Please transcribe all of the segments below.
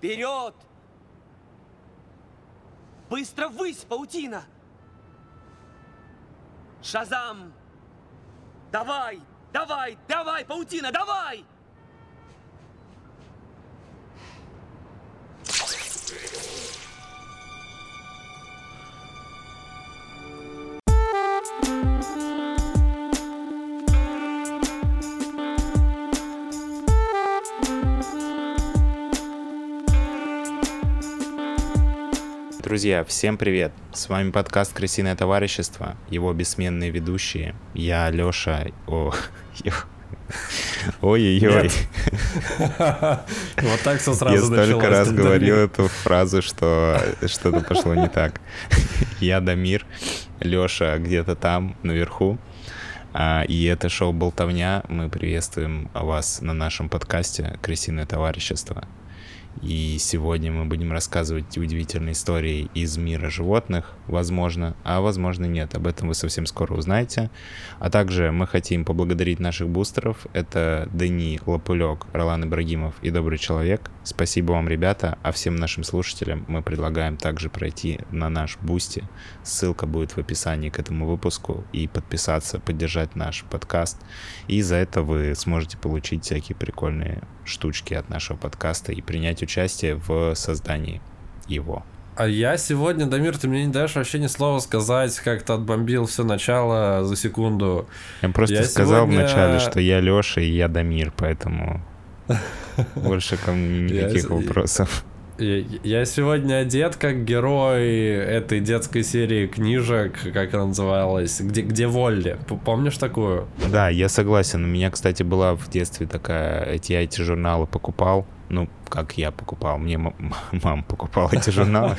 Вперед! Быстро ввысь, паутина! Шазам! Давай, давай, давай, паутина, давай! Друзья, всем привет! С вами подкаст «Крысиное товарищество», его бессменные ведущие. Я Лёша... О, Ой-ой-ой. Вот так все сразу Я столько раз говорил эту фразу, что что-то пошло не так. Я Дамир, Лёша где-то там, наверху. А, И это шоу «Болтовня». Мы приветствуем вас на нашем подкасте «Крысиное товарищество». И сегодня мы будем рассказывать удивительные истории из мира животных, возможно, а возможно нет. Об этом вы совсем скоро узнаете. А также мы хотим поблагодарить наших бустеров. Это Дани, Лопулек, Ролан Ибрагимов и Добрый Человек. Спасибо вам, ребята. А всем нашим слушателям мы предлагаем также пройти на наш Boosty. Ссылка будет в описании к этому выпуску. И подписаться, поддержать наш подкаст. И за это вы сможете получить всякие прикольные штучки от нашего подкаста и принять участие в создании его. А я сегодня, Дамир, ты мне не даешь вообще ни слова сказать, как ты отбомбил все начало за секунду. Я просто Я сказал сегодня- вначале, что я Леша и я Дамир, поэтому больше ко мне никаких вопросов. Я, сегодня одет как герой этой детской серии книжек, как она называлась, где, где Волли. Помнишь такую? Да, я согласен. У меня, кстати, была в детстве такая, эти я эти журналы покупал. Ну, как я покупал, мне мама покупала эти журналы.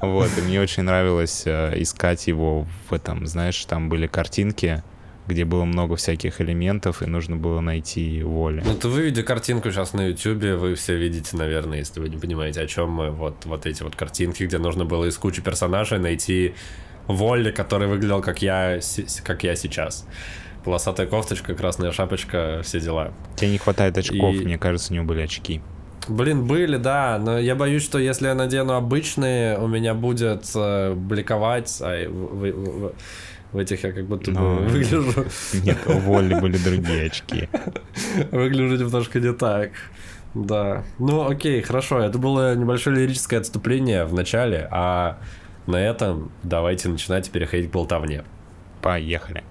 Вот, и мне очень нравилось э, искать его в этом, знаешь, там были картинки, где было много всяких элементов, и нужно было найти воли. Ну ты выведи картинку сейчас на ютюбе, вы все видите, наверное, если вы не понимаете, о чем мы. Вот, вот эти вот картинки, где нужно было из кучи персонажей найти Волли, который выглядел как я, как я сейчас. Полосатая кофточка, красная шапочка, все дела. Тебе не хватает очков, И- мне кажется, у него были очки. Блин, были, да, но я боюсь, что если я надену обычные, у меня будет э, бликовать, а в, в- в- в этих я как будто бы Ну, выгляжу, Нет, у Волли были другие очки. выгляжу немножко не так. Да. Ну, окей, хорошо. Это было небольшое лирическое отступление в начале, а на этом давайте начинать переходить к болтовне. Поехали.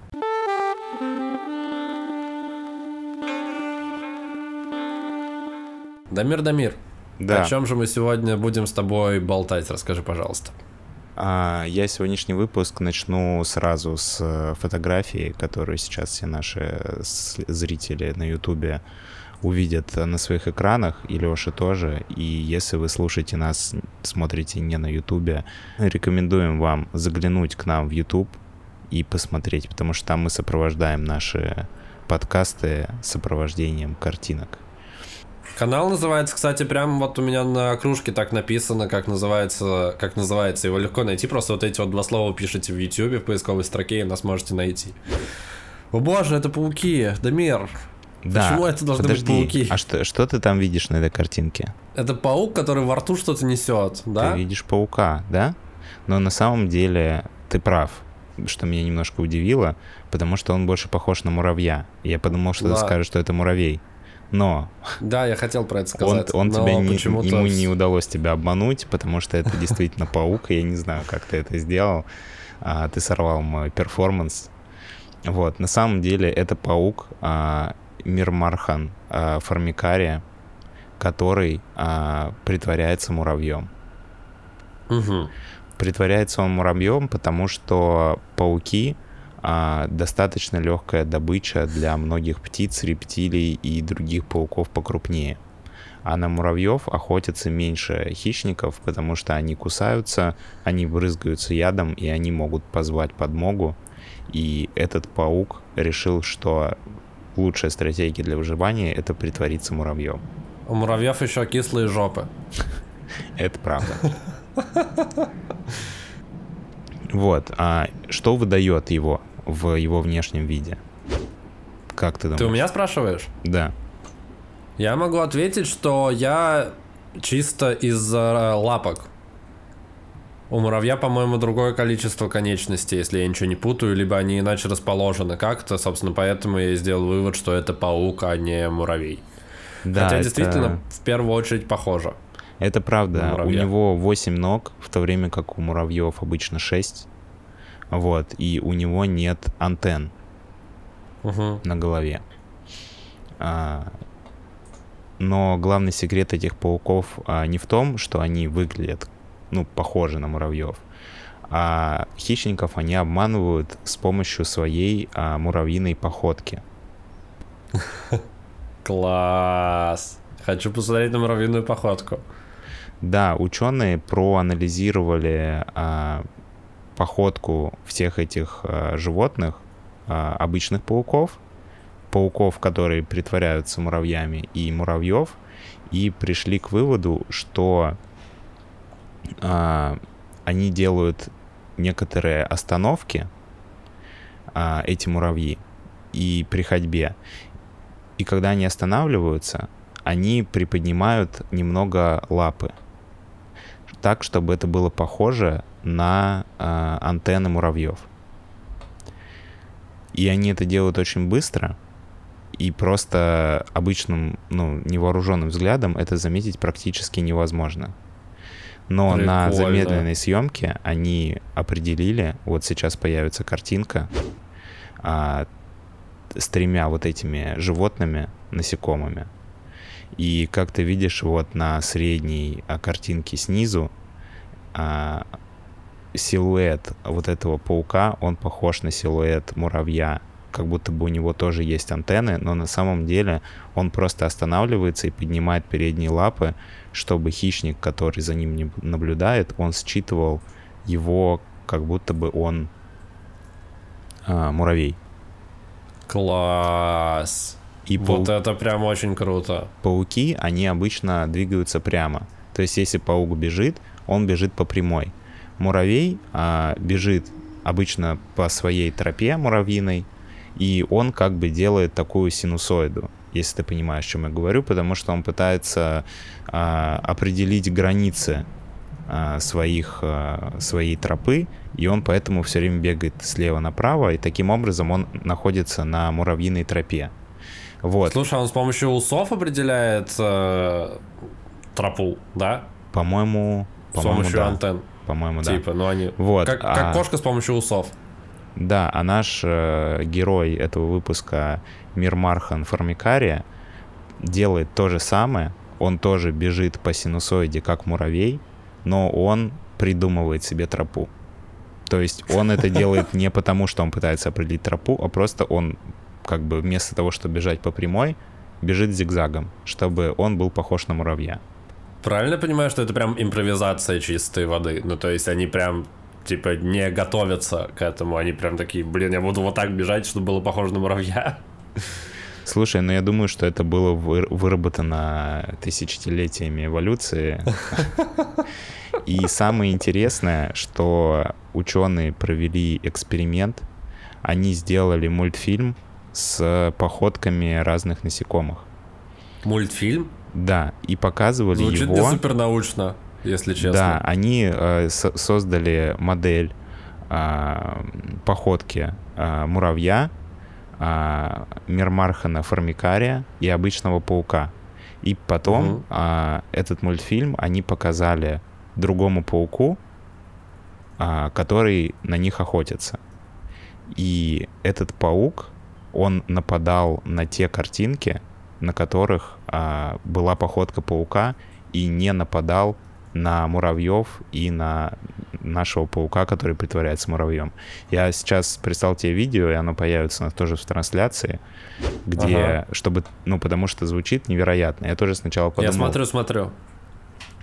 Дамир, Дамир, Да. о чем же мы сегодня будем с тобой болтать? Расскажи, пожалуйста. А, Я сегодняшний выпуск начну сразу с э, фотографии, которую сейчас все наши зрители на Ютубе увидят э, на своих экранах, и Леша тоже. И если вы слушаете нас, смотрите не на Ютубе, рекомендуем вам заглянуть к нам в Ютуб и посмотреть, потому что там мы сопровождаем наши подкасты сопровождением картинок. Канал называется, кстати, прям вот у меня на кружке так написано, как называется, как называется. Его легко найти, просто вот эти вот два слова пишите в YouTube в поисковой строке, и нас можете найти. О боже, это пауки, Дамир. Да, Почему это должны быть подожди, пауки? А что, что ты там видишь на этой картинке? Это паук, который во рту что-то несет, да? Ты видишь паука, да? Но на самом деле ты прав, что меня немножко удивило, потому что он больше похож на муравья. Я подумал, что Да. ты скажешь, что это муравей. Но Да, я хотел про это он, сказать. он но тебя не, ему не удалось тебя обмануть, потому что это действительно паук. и Я не знаю, как ты это сделал. А, ты сорвал мой перформанс. Вот, на самом деле это паук а, Мирмархан а, формикария, который а, притворяется муравьем. Мгм. Притворяется он муравьем, потому что пауки а, достаточно легкая добыча для многих птиц, рептилий и других пауков покрупнее. А на муравьев охотятся меньше хищников, потому что они кусаются, они брызгаются ядом, и они могут позвать подмогу. И этот паук решил, что лучшая стратегия для выживания — это притвориться муравьем. У муравьев еще кислые жопы. Это правда. Вот. А что выдает его в его внешнем виде? Как ты думаешь? Ты у меня спрашиваешь? Да. Я могу ответить, что я чисто из-за лапок. У муравья, по-моему, другое количество конечностей, если я ничего не путаю, либо они иначе расположены как-то, собственно, поэтому я и сделал вывод, что это паук, а не муравей. Да, Хотя это- действительно, в первую очередь, похоже. Это У правда. У муравья. него 8 ног, в то время как у муравьев обычно 6. Вот. И у него нет антенн Мгм. на голове. А, Но главный секрет этих пауков а, не в том, что они выглядят, ну, похожи на муравьев, а хищников они обманывают с помощью своей а, муравьиной походки. Класс. Хочу посмотреть на муравьиную походку. Да, ученые проанализировали а, походку всех этих а, животных, а, обычных пауков, пауков, которые притворяются муравьями, и муравьев, и пришли к выводу, что а, они делают некоторые остановки, а, эти муравьи, и при ходьбе. И когда они останавливаются, они приподнимают немного лапы, так, чтобы это было похоже на а, антенны муравьев. И они это делают очень быстро, и просто обычным, ну, невооруженным взглядом это заметить практически невозможно. Но на Прикольно. замедленной съемке они определили, вот сейчас появится картинка а, с тремя вот этими животными, насекомыми. И как ты видишь, вот на средней а, картинке снизу а, силуэт вот этого паука, он похож на силуэт муравья, как будто бы у него тоже есть антенны, но на самом деле он просто останавливается и поднимает передние лапы, чтобы хищник, который за ним наблюдает, он считывал его, как будто бы он а, муравей. Класс. И Вот пау- это прям очень круто. пауки, они обычно двигаются прямо. То есть, если паук бежит, он бежит по прямой. Муравей а, бежит обычно по своей тропе муравьиной, и он как бы делает такую синусоиду, если ты понимаешь, о чем я говорю, потому что он пытается а, определить границы а, своих, а, своей тропы, и он поэтому все время бегает слева направо, и таким образом он находится на муравьиной тропе. Вот. Слушай, а он с помощью усов определяет э, тропу, да? По-моему, С по-моему, помощью да. антенн. По-моему, да. Типа, ну они... Вот, Как, а- как кошка с помощью усов. Да, а наш э, герой этого выпуска Мирмархан Формикария делает то же самое. Он тоже бежит по синусоиде, как муравей, но он придумывает себе тропу. То есть он это делает не потому, что он пытается определить тропу, а просто он как бы вместо того, чтобы бежать по прямой, бежит зигзагом, чтобы он был похож на муравья. Правильно понимаю, что это прям импровизация чистой воды? Ну, то есть они прям, типа, не готовятся к этому. Они прям такие, блин, я буду вот так бежать, чтобы было похоже на муравья. Слушай, ну я думаю, что это было вы- выработано тысячелетиями эволюции. И самое интересное, что ученые провели эксперимент. Они сделали мультфильм с походками разных насекомых. Мультфильм? Да, и показывали Звучит его. не супер научно, если честно. Да, они э, со- создали модель а, походки а, муравья, а, Мирмархана формикария и обычного паука. И потом Мгм. а, этот мультфильм они показали другому пауку, а, который на них охотится. И этот паук, он нападал на те картинки, на которых а, была походка паука, и не нападал на муравьев и на нашего паука, который притворяется муравьем. Я сейчас прислал тебе видео, и оно появится у нас тоже в трансляции, где, Ага. чтобы, ну, потому что звучит невероятно. Я тоже сначала подумал... Я смотрю, смотрю.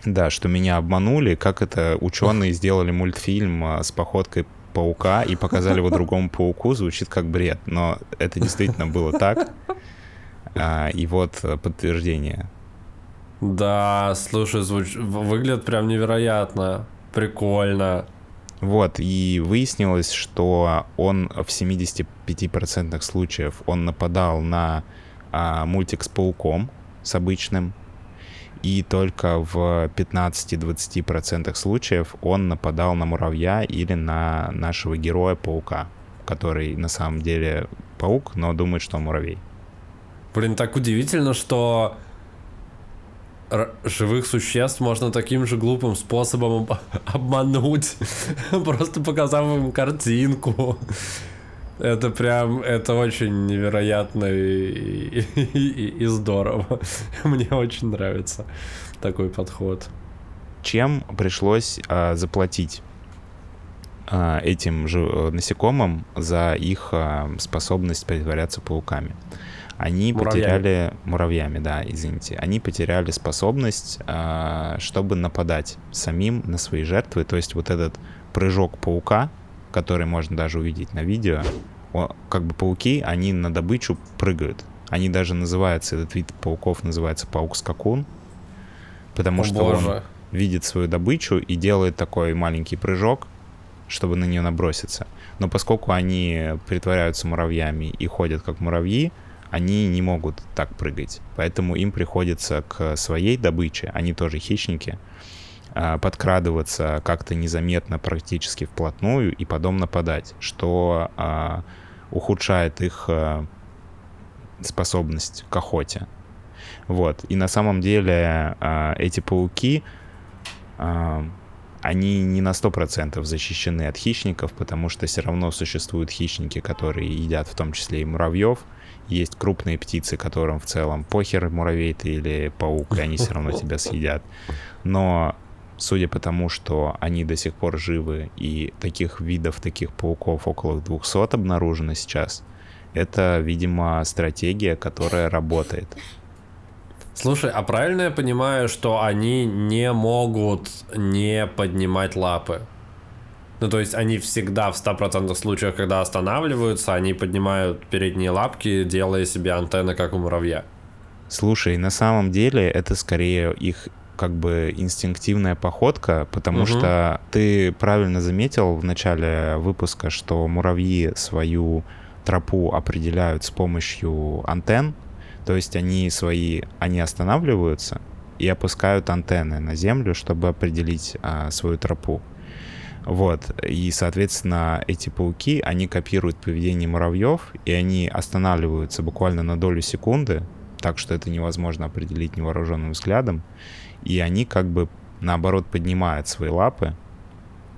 Да, что меня обманули, как это ученые сделали мультфильм а, с походкой паука и показали его другому пауку, звучит как бред, но это действительно было так. А, И вот подтверждение. Да, слушай, звуч... выглядит прям невероятно. Прикольно. Вот, и выяснилось, что он в 75% случаев он нападал на а, мультик с пауком, с обычным, и только в 15-20% случаев он нападал на муравья или на нашего героя-паука, который на самом деле паук, но думает, что муравей. Блин, так удивительно, что живых существ можно таким же глупым способом об- обмануть, просто показав им картинку. Это прям, это очень невероятно и, и- и- и здорово. Мне очень нравится такой подход. Чем пришлось а, заплатить а, этим же э, насекомым за их а, способность притворяться пауками? Они Муравьями. потеряли муравьями, да, извините. Они потеряли способность, а, чтобы нападать самим на свои жертвы. То есть вот этот прыжок паука, который можно даже увидеть на видео, о- как бы пауки, они на добычу прыгают. Они даже называются, этот вид пауков называется паук-скакун, потому О, что он боже. видит свою добычу и делает такой маленький прыжок, чтобы на нее наброситься. Но поскольку они притворяются муравьями и ходят как муравьи, они не могут так прыгать. Поэтому им приходится к своей добыче, они тоже хищники, подкрадываться как-то незаметно практически вплотную и потом нападать, что а, ухудшает их а, способность к охоте. Вот. И на самом деле а, эти пауки, а, они не на 100% защищены от хищников, потому что все равно существуют хищники, которые едят в том числе и муравьев. Есть крупные птицы, которым в целом похер, муравей ты или паук, и они все равно тебя съедят. Но судя по тому, что они до сих пор живы, и таких видов, таких пауков около 200 обнаружено сейчас, это, видимо, стратегия, которая работает. Слушай, а правильно я понимаю, что они не могут не поднимать лапы? Ну, то есть они всегда в 100% случаях, когда останавливаются, они поднимают передние лапки, делая себе антенны, как у муравья. Слушай, на самом деле это скорее их как бы инстинктивная походка, потому Мгм. что ты правильно заметил в начале выпуска, что муравьи свою тропу определяют с помощью антенн, то есть они свои, они останавливаются и опускают антенны на землю, чтобы определить а, свою тропу. Вот, и, соответственно, эти пауки, они копируют поведение муравьев, и они останавливаются буквально на долю секунды, так что это невозможно определить невооруженным взглядом, и они как бы, наоборот, поднимают свои лапы,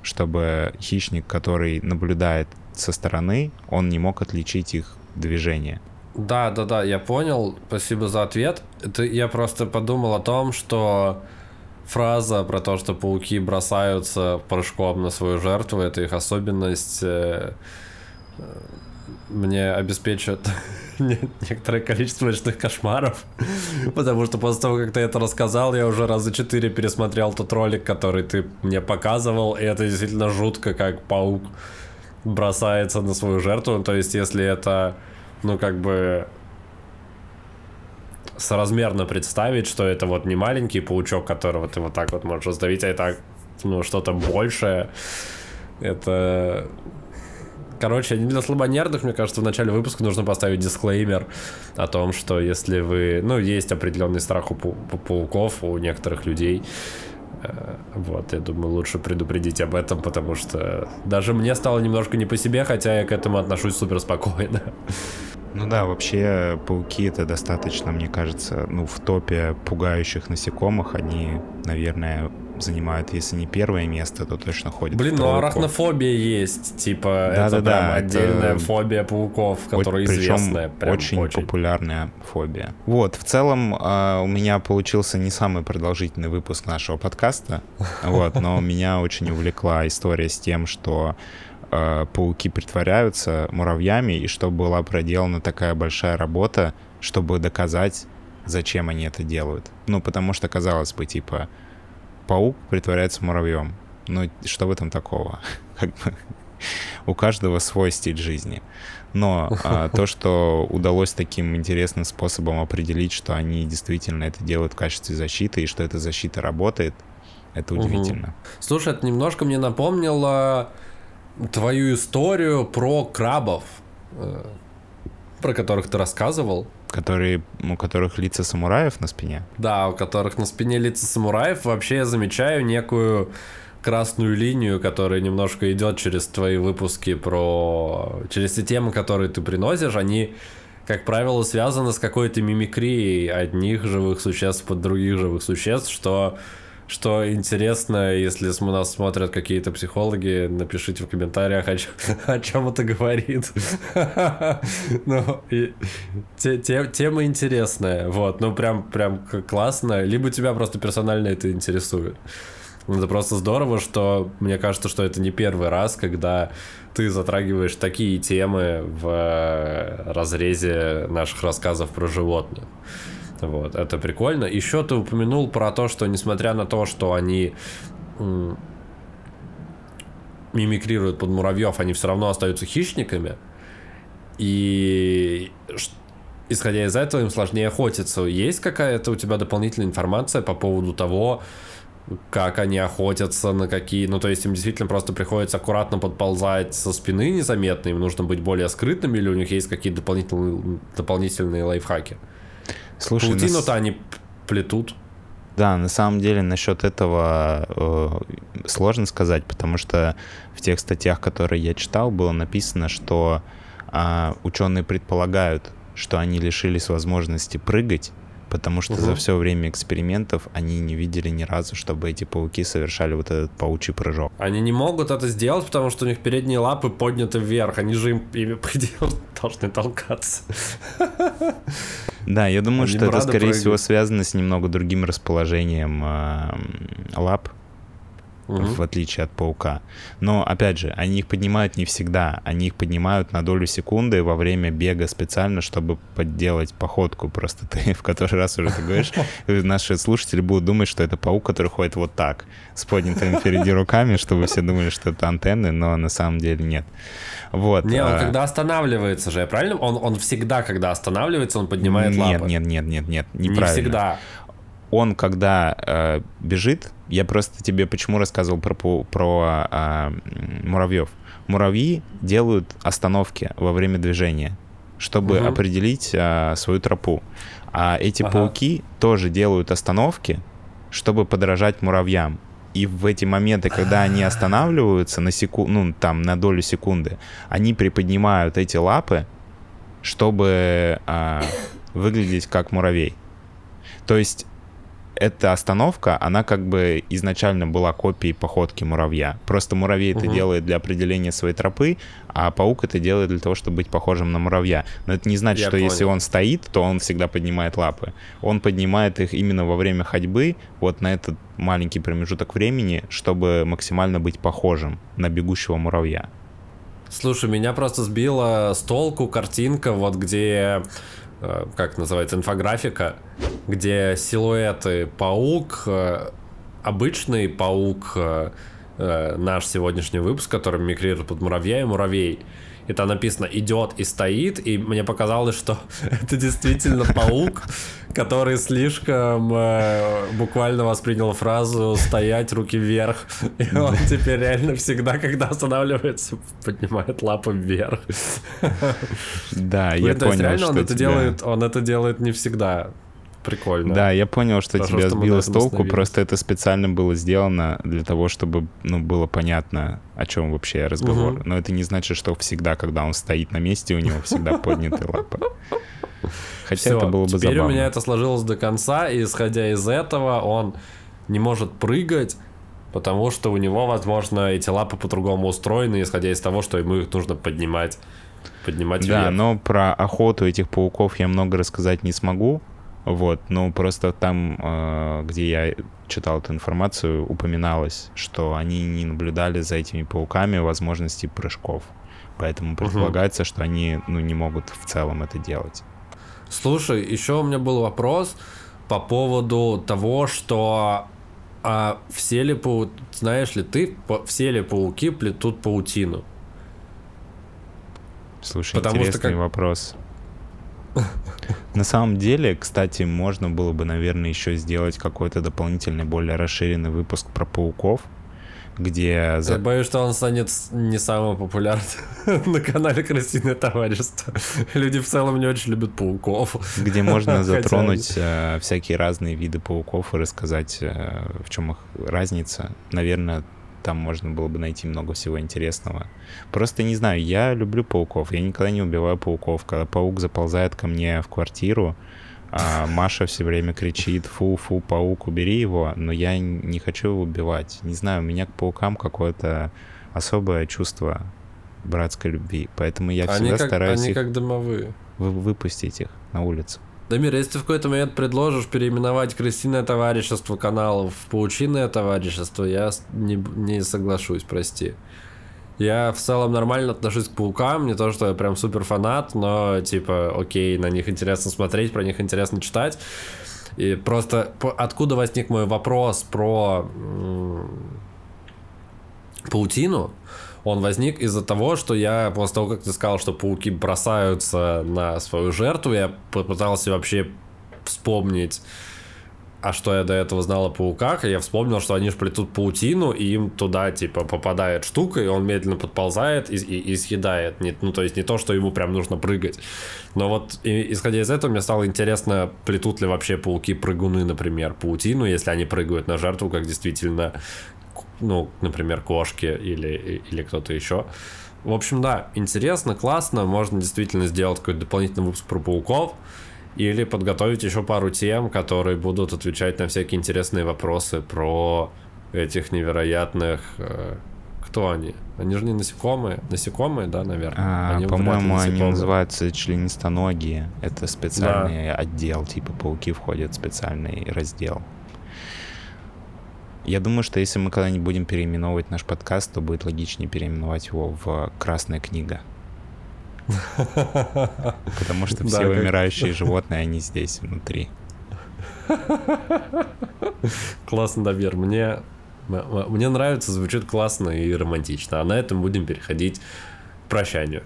чтобы хищник, который наблюдает со стороны, он не мог отличить их движение. Да, да, да, я понял. Спасибо за ответ. Это я просто подумал о том, что фраза про то, что пауки бросаются прыжком на свою жертву, это их особенность, э, э, мне обеспечит не- некоторое количество ночных кошмаров. Потому что после того, как ты это рассказал, я уже раза четыре пересмотрел тот ролик, который ты мне показывал, и это действительно жутко, как паук бросается на свою жертву. То есть, если это, ну, как бы соразмерно представить, что это вот не маленький паучок, которого ты вот так вот можешь раздавить, а это, ну, что-то большее. Это... Короче, для слабонервных, мне кажется, в начале выпуска нужно поставить дисклеймер о том, что если вы... Ну, есть определенный страх у пау- пауков, у некоторых людей. Э, Вот, я думаю, лучше предупредить об этом, потому что даже мне стало немножко не по себе, хотя я к этому отношусь супер спокойно. Ну да, вообще пауки это достаточно, мне кажется, ну в топе пугающих насекомых они, наверное, занимают, если не первое место, то точно ходят. Блин, ну арахнофобия есть, типа, это Да-да-да, прям это- отдельная фобия пауков, которая Причем известная. Прям очень, очень. популярная фобия. Вот, в целом а, у меня получился не самый продолжительный выпуск нашего подкаста, вот, но меня очень увлекла история с тем, что а, пауки притворяются муравьями, и что была проделана такая большая работа, чтобы доказать, зачем они это делают. Ну, потому что, казалось бы, типа, паук притворяется муравьем. Ну, что в этом такого? Как бы у каждого свой стиль жизни. Но а, то, что удалось таким интересным способом определить, что они действительно это делают в качестве защиты, и что эта защита работает, это удивительно. Слушай, это немножко мне напомнило твою историю про крабов. Про которых ты рассказывал, Которые, у которых лица самураев на спине. да, у которых на спине лица самураев, вообще я замечаю некую красную линию, которая немножко идет через твои выпуски про... Через те темы, которые ты приносишь, они, как правило, связаны с какой-то мимикрией одних живых существ под других живых существ, что что интересно, если нас смотрят какие-то психологи, напишите в комментариях, о чем, о чем это говорит. Ну, тема интересная, вот, ну прям, прям классно. Либо тебя просто персонально это интересует. Это просто здорово, что мне кажется, что это не первый раз, когда ты затрагиваешь такие темы в э, разрезе наших рассказов про животных. Вот, это прикольно. Еще ты упомянул про то, что несмотря на то, что они мимикрируют под муравьев, они все равно остаются хищниками. И исходя из этого им сложнее охотиться. Есть какая-то у тебя дополнительная информация по поводу того, как они охотятся, на какие... Ну, то есть им действительно просто приходится аккуратно подползать со спины незаметно, им нужно быть более скрытными, или у них есть какие-то дополнительные, дополнительные лайфхаки? Слушай, Паутину-то они п- плетут. Да, на самом деле насчет этого э, сложно сказать, потому что в тех статьях, которые я читал, было написано, что а, ученые предполагают, что они лишились возможности прыгать, потому что за Мгм. все время экспериментов они не видели ни разу, чтобы эти пауки совершали вот этот паучий прыжок. Они не могут это сделать, потому что у них передние лапы подняты вверх. Они же им, идее, должны толкаться. Да, я думаю, Они что это, скорее прыгать. всего, связано с немного другим расположением э, лап, Мгм. в отличие от паука. Но, опять же, они их поднимают не всегда. Они их поднимают на долю секунды во время бега специально, чтобы подделать походку. Просто ты в который раз уже ты говоришь, наши слушатели будут думать, что это паук, который ходит вот так, с поднятыми впереди руками, чтобы все думали, что это антенны, но на самом деле нет. Вот. Не, он а, когда останавливается же, я правильно? Он, он всегда, когда останавливается, он поднимает нет, лапы. нет, нет, нет, нет, Не неправильно. всегда. Он когда э, бежит, я просто тебе почему рассказывал про, про м, муравьев. Муравьи делают остановки во время движения, чтобы Мгм. определить а, свою тропу. А эти Ага. пауки тоже делают остановки, чтобы подражать муравьям. И в эти моменты, когда они останавливаются на секунду, ну там на долю секунды, они приподнимают эти лапы, чтобы а, выглядеть как муравей. То есть эта остановка, она как бы изначально была копией походки муравья. Просто муравей это Мгм. делает для определения своей тропы, а паук это делает для того, чтобы быть похожим на муравья. Но это не значит, Я что если понял. он стоит, то он всегда поднимает лапы. Он поднимает их именно во время ходьбы, вот на этот маленький промежуток времени, чтобы максимально быть похожим на бегущего муравья. Слушай, меня просто сбила с толку картинка, вот где, как называется, инфографика, где силуэты паук, э, обычный паук, э, э, наш сегодняшний выпуск, который мигрирует под муравья и муравей. И там написано «идет и стоит», и мне показалось, что это действительно паук, который слишком э, буквально воспринял фразу «стоять, руки вверх». И он теперь реально всегда, когда останавливается, поднимает лапы вверх. Да, Блин, я понял, реально что он это делает, он это делает не всегда. Прикольно. Да, я понял, что Хорошо, тебя что сбило с толку, просто это специально было сделано для того, чтобы, ну, было понятно, о чем вообще разговор. Мгм. Но это не значит, что всегда, когда он стоит на месте, у него всегда подняты лапы. Хотя это было бы теперь забавно. у меня это сложилось до конца, и исходя из этого, он не может прыгать, потому что у него, возможно, эти лапы по-другому устроены, исходя из того, что ему их нужно поднимать. Поднимать Да, вверх. но про охоту этих пауков я много рассказать не смогу. Вот, ну просто там, э, где я читал эту информацию, упоминалось, что они не наблюдали за этими пауками возможности прыжков. Поэтому предполагается, что они ну, не могут в целом это делать. Слушай, еще у меня был вопрос по поводу того, что а, все ли пау... знаешь ли ты, все ли пауки плетут паутину? Слушай, Потому что интересный как- вопрос. На самом деле, кстати, можно было бы, наверное, еще сделать какой-то дополнительный, более расширенный выпуск про пауков. где... Я за- боюсь, что он станет не самым популярным на канале Крысиное товарищество. Люди в целом не очень любят пауков. где можно Хотя- затронуть э, всякие разные виды пауков и рассказать, э, в чем их разница. Наверное, там можно было бы найти много всего интересного. Просто не знаю, я люблю пауков. Я никогда не убиваю пауков. Когда паук заползает ко мне в квартиру, а Маша все время кричит, фу, фу, паук, убери его, но я не хочу его убивать. Не знаю, у меня к паукам какое-то особое чувство братской любви, поэтому я Они всегда как, стараюсь они их как домовые. вы- выпустить их на улицу. Дамир, если ты в какой-то момент предложишь переименовать крысиное товарищество каналов в паучиное товарищество, я не, не соглашусь, прости. Я в целом нормально отношусь к паукам, не то, что я прям супер фанат, но типа, окей, на них интересно смотреть, про них интересно читать. И просто откуда возник мой вопрос про паутину? Он возник из-за того, что я после того, как ты сказал, что пауки бросаются на свою жертву, я попытался вообще вспомнить, а что я до этого знал о пауках, и я вспомнил, что они ж плетут паутину, и им туда, типа, попадает штука, и он медленно подползает и, и, и съедает. Не, ну, то есть не то, что ему прям нужно прыгать. Но вот, и- исходя из этого, мне стало интересно, плетут ли вообще пауки-прыгуны, например, паутину, если они прыгают на жертву, как действительно, ну, например, кошки или, или кто-то еще. В общем, да, интересно, классно, можно действительно сделать какой-то дополнительный выпуск про пауков, или подготовить еще пару тем, которые будут отвечать на всякие интересные вопросы про этих невероятных... э, кто они? Они же не насекомые. Насекомые, да, наверное? А, по-моему, они называются членистоногие. Это специальный отдел, типа пауки входят в специальный раздел. Я думаю, что если мы когда-нибудь будем переименовывать наш подкаст, то будет логичнее переименовать его в «Красная книга». Потому что Да, все как- вымирающие животные, они здесь, внутри. Классно, Давир. Мне, мне нравится, звучит классно и романтично. А на этом будем переходить к прощанию.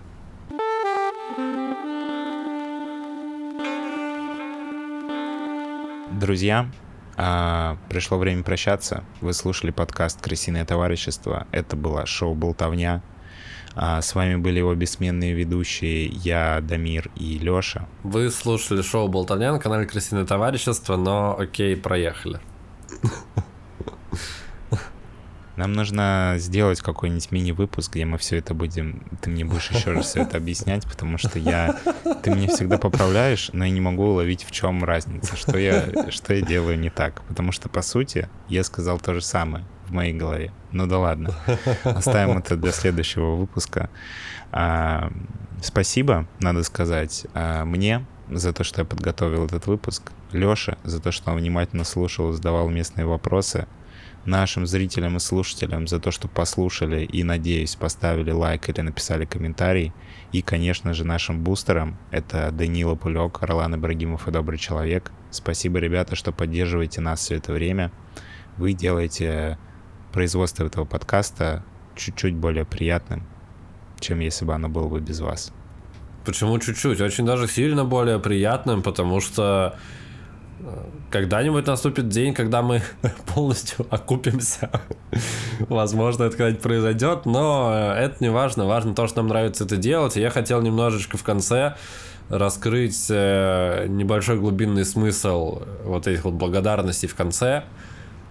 Друзья, а, пришло время прощаться. Вы слушали подкаст «Крысиное товарищество». Это было шоу «Болтовня». А, С вами были его бессменные ведущие я, Дамир и Лёша. Вы слушали шоу «Болтовня» на канале «Крысиное товарищество», но окей, проехали. Нам нужно сделать какой-нибудь мини-выпуск, где мы все это будем... Ты мне будешь еще раз все это объяснять, потому что я... Ты меня всегда поправляешь, но я не могу уловить, в чем разница, что я, что я делаю не так. Потому что, по сути, я сказал то же самое в моей голове. Ну да ладно. Оставим это для следующего выпуска. А, спасибо, надо сказать, а, мне за то, что я подготовил этот выпуск. Лёше за то, что он внимательно слушал задавал местные вопросы нашим зрителям и слушателям за то, что послушали и, надеюсь, поставили лайк или написали комментарий. И, конечно же, нашим бустерам. Это Данила Пулек, Ролан Ибрагимов и Добрый Человек. Спасибо, ребята, что поддерживаете нас все это время. Вы делаете производство этого подкаста чуть-чуть более приятным, чем если бы оно было бы без вас. Почему чуть-чуть? Очень даже сильно более приятным, потому что когда-нибудь наступит день, когда мы полностью окупимся. Возможно, это когда-нибудь произойдет, но э, это не важно. Важно то, что нам нравится это делать. Я хотел немножечко в конце раскрыть э, небольшой глубинный смысл вот этих вот благодарностей в конце.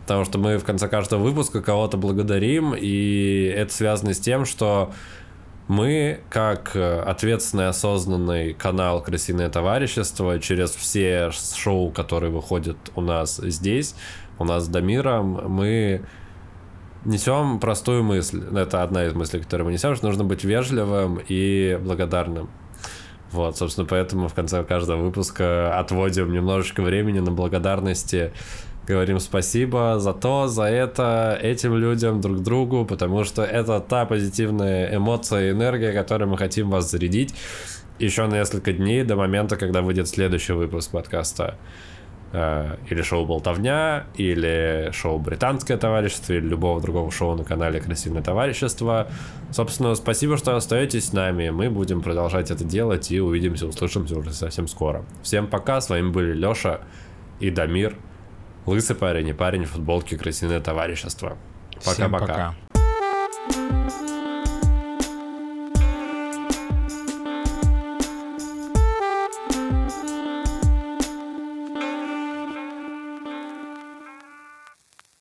Потому что мы в конце каждого выпуска кого-то благодарим, и это связано с тем, что мы, как э, ответственный, осознанный канал «Крысиное товарищество», через все шоу, которые выходят у нас здесь, у нас с Дамиром, мы несем простую мысль. Это одна из мыслей, которую мы несем, что нужно быть вежливым и благодарным. Вот, собственно, поэтому в конце каждого выпуска отводим немножечко времени на благодарности говорим спасибо за то, за это, этим людям, друг другу, потому что это та позитивная эмоция и энергия, которой мы хотим вас зарядить еще на несколько дней до момента, когда выйдет следующий выпуск подкаста. Э, Или шоу «Болтовня», или шоу «Британское товарищество», или любого другого шоу на канале «Красивое товарищество». Собственно, спасибо, что остаетесь с нами. Мы будем продолжать это делать и увидимся, услышимся уже совсем скоро. Всем пока, с вами были Леша и Дамир. Лысый парень и парень в футболке «Крысиное товарищество». Пока-пока. пока пока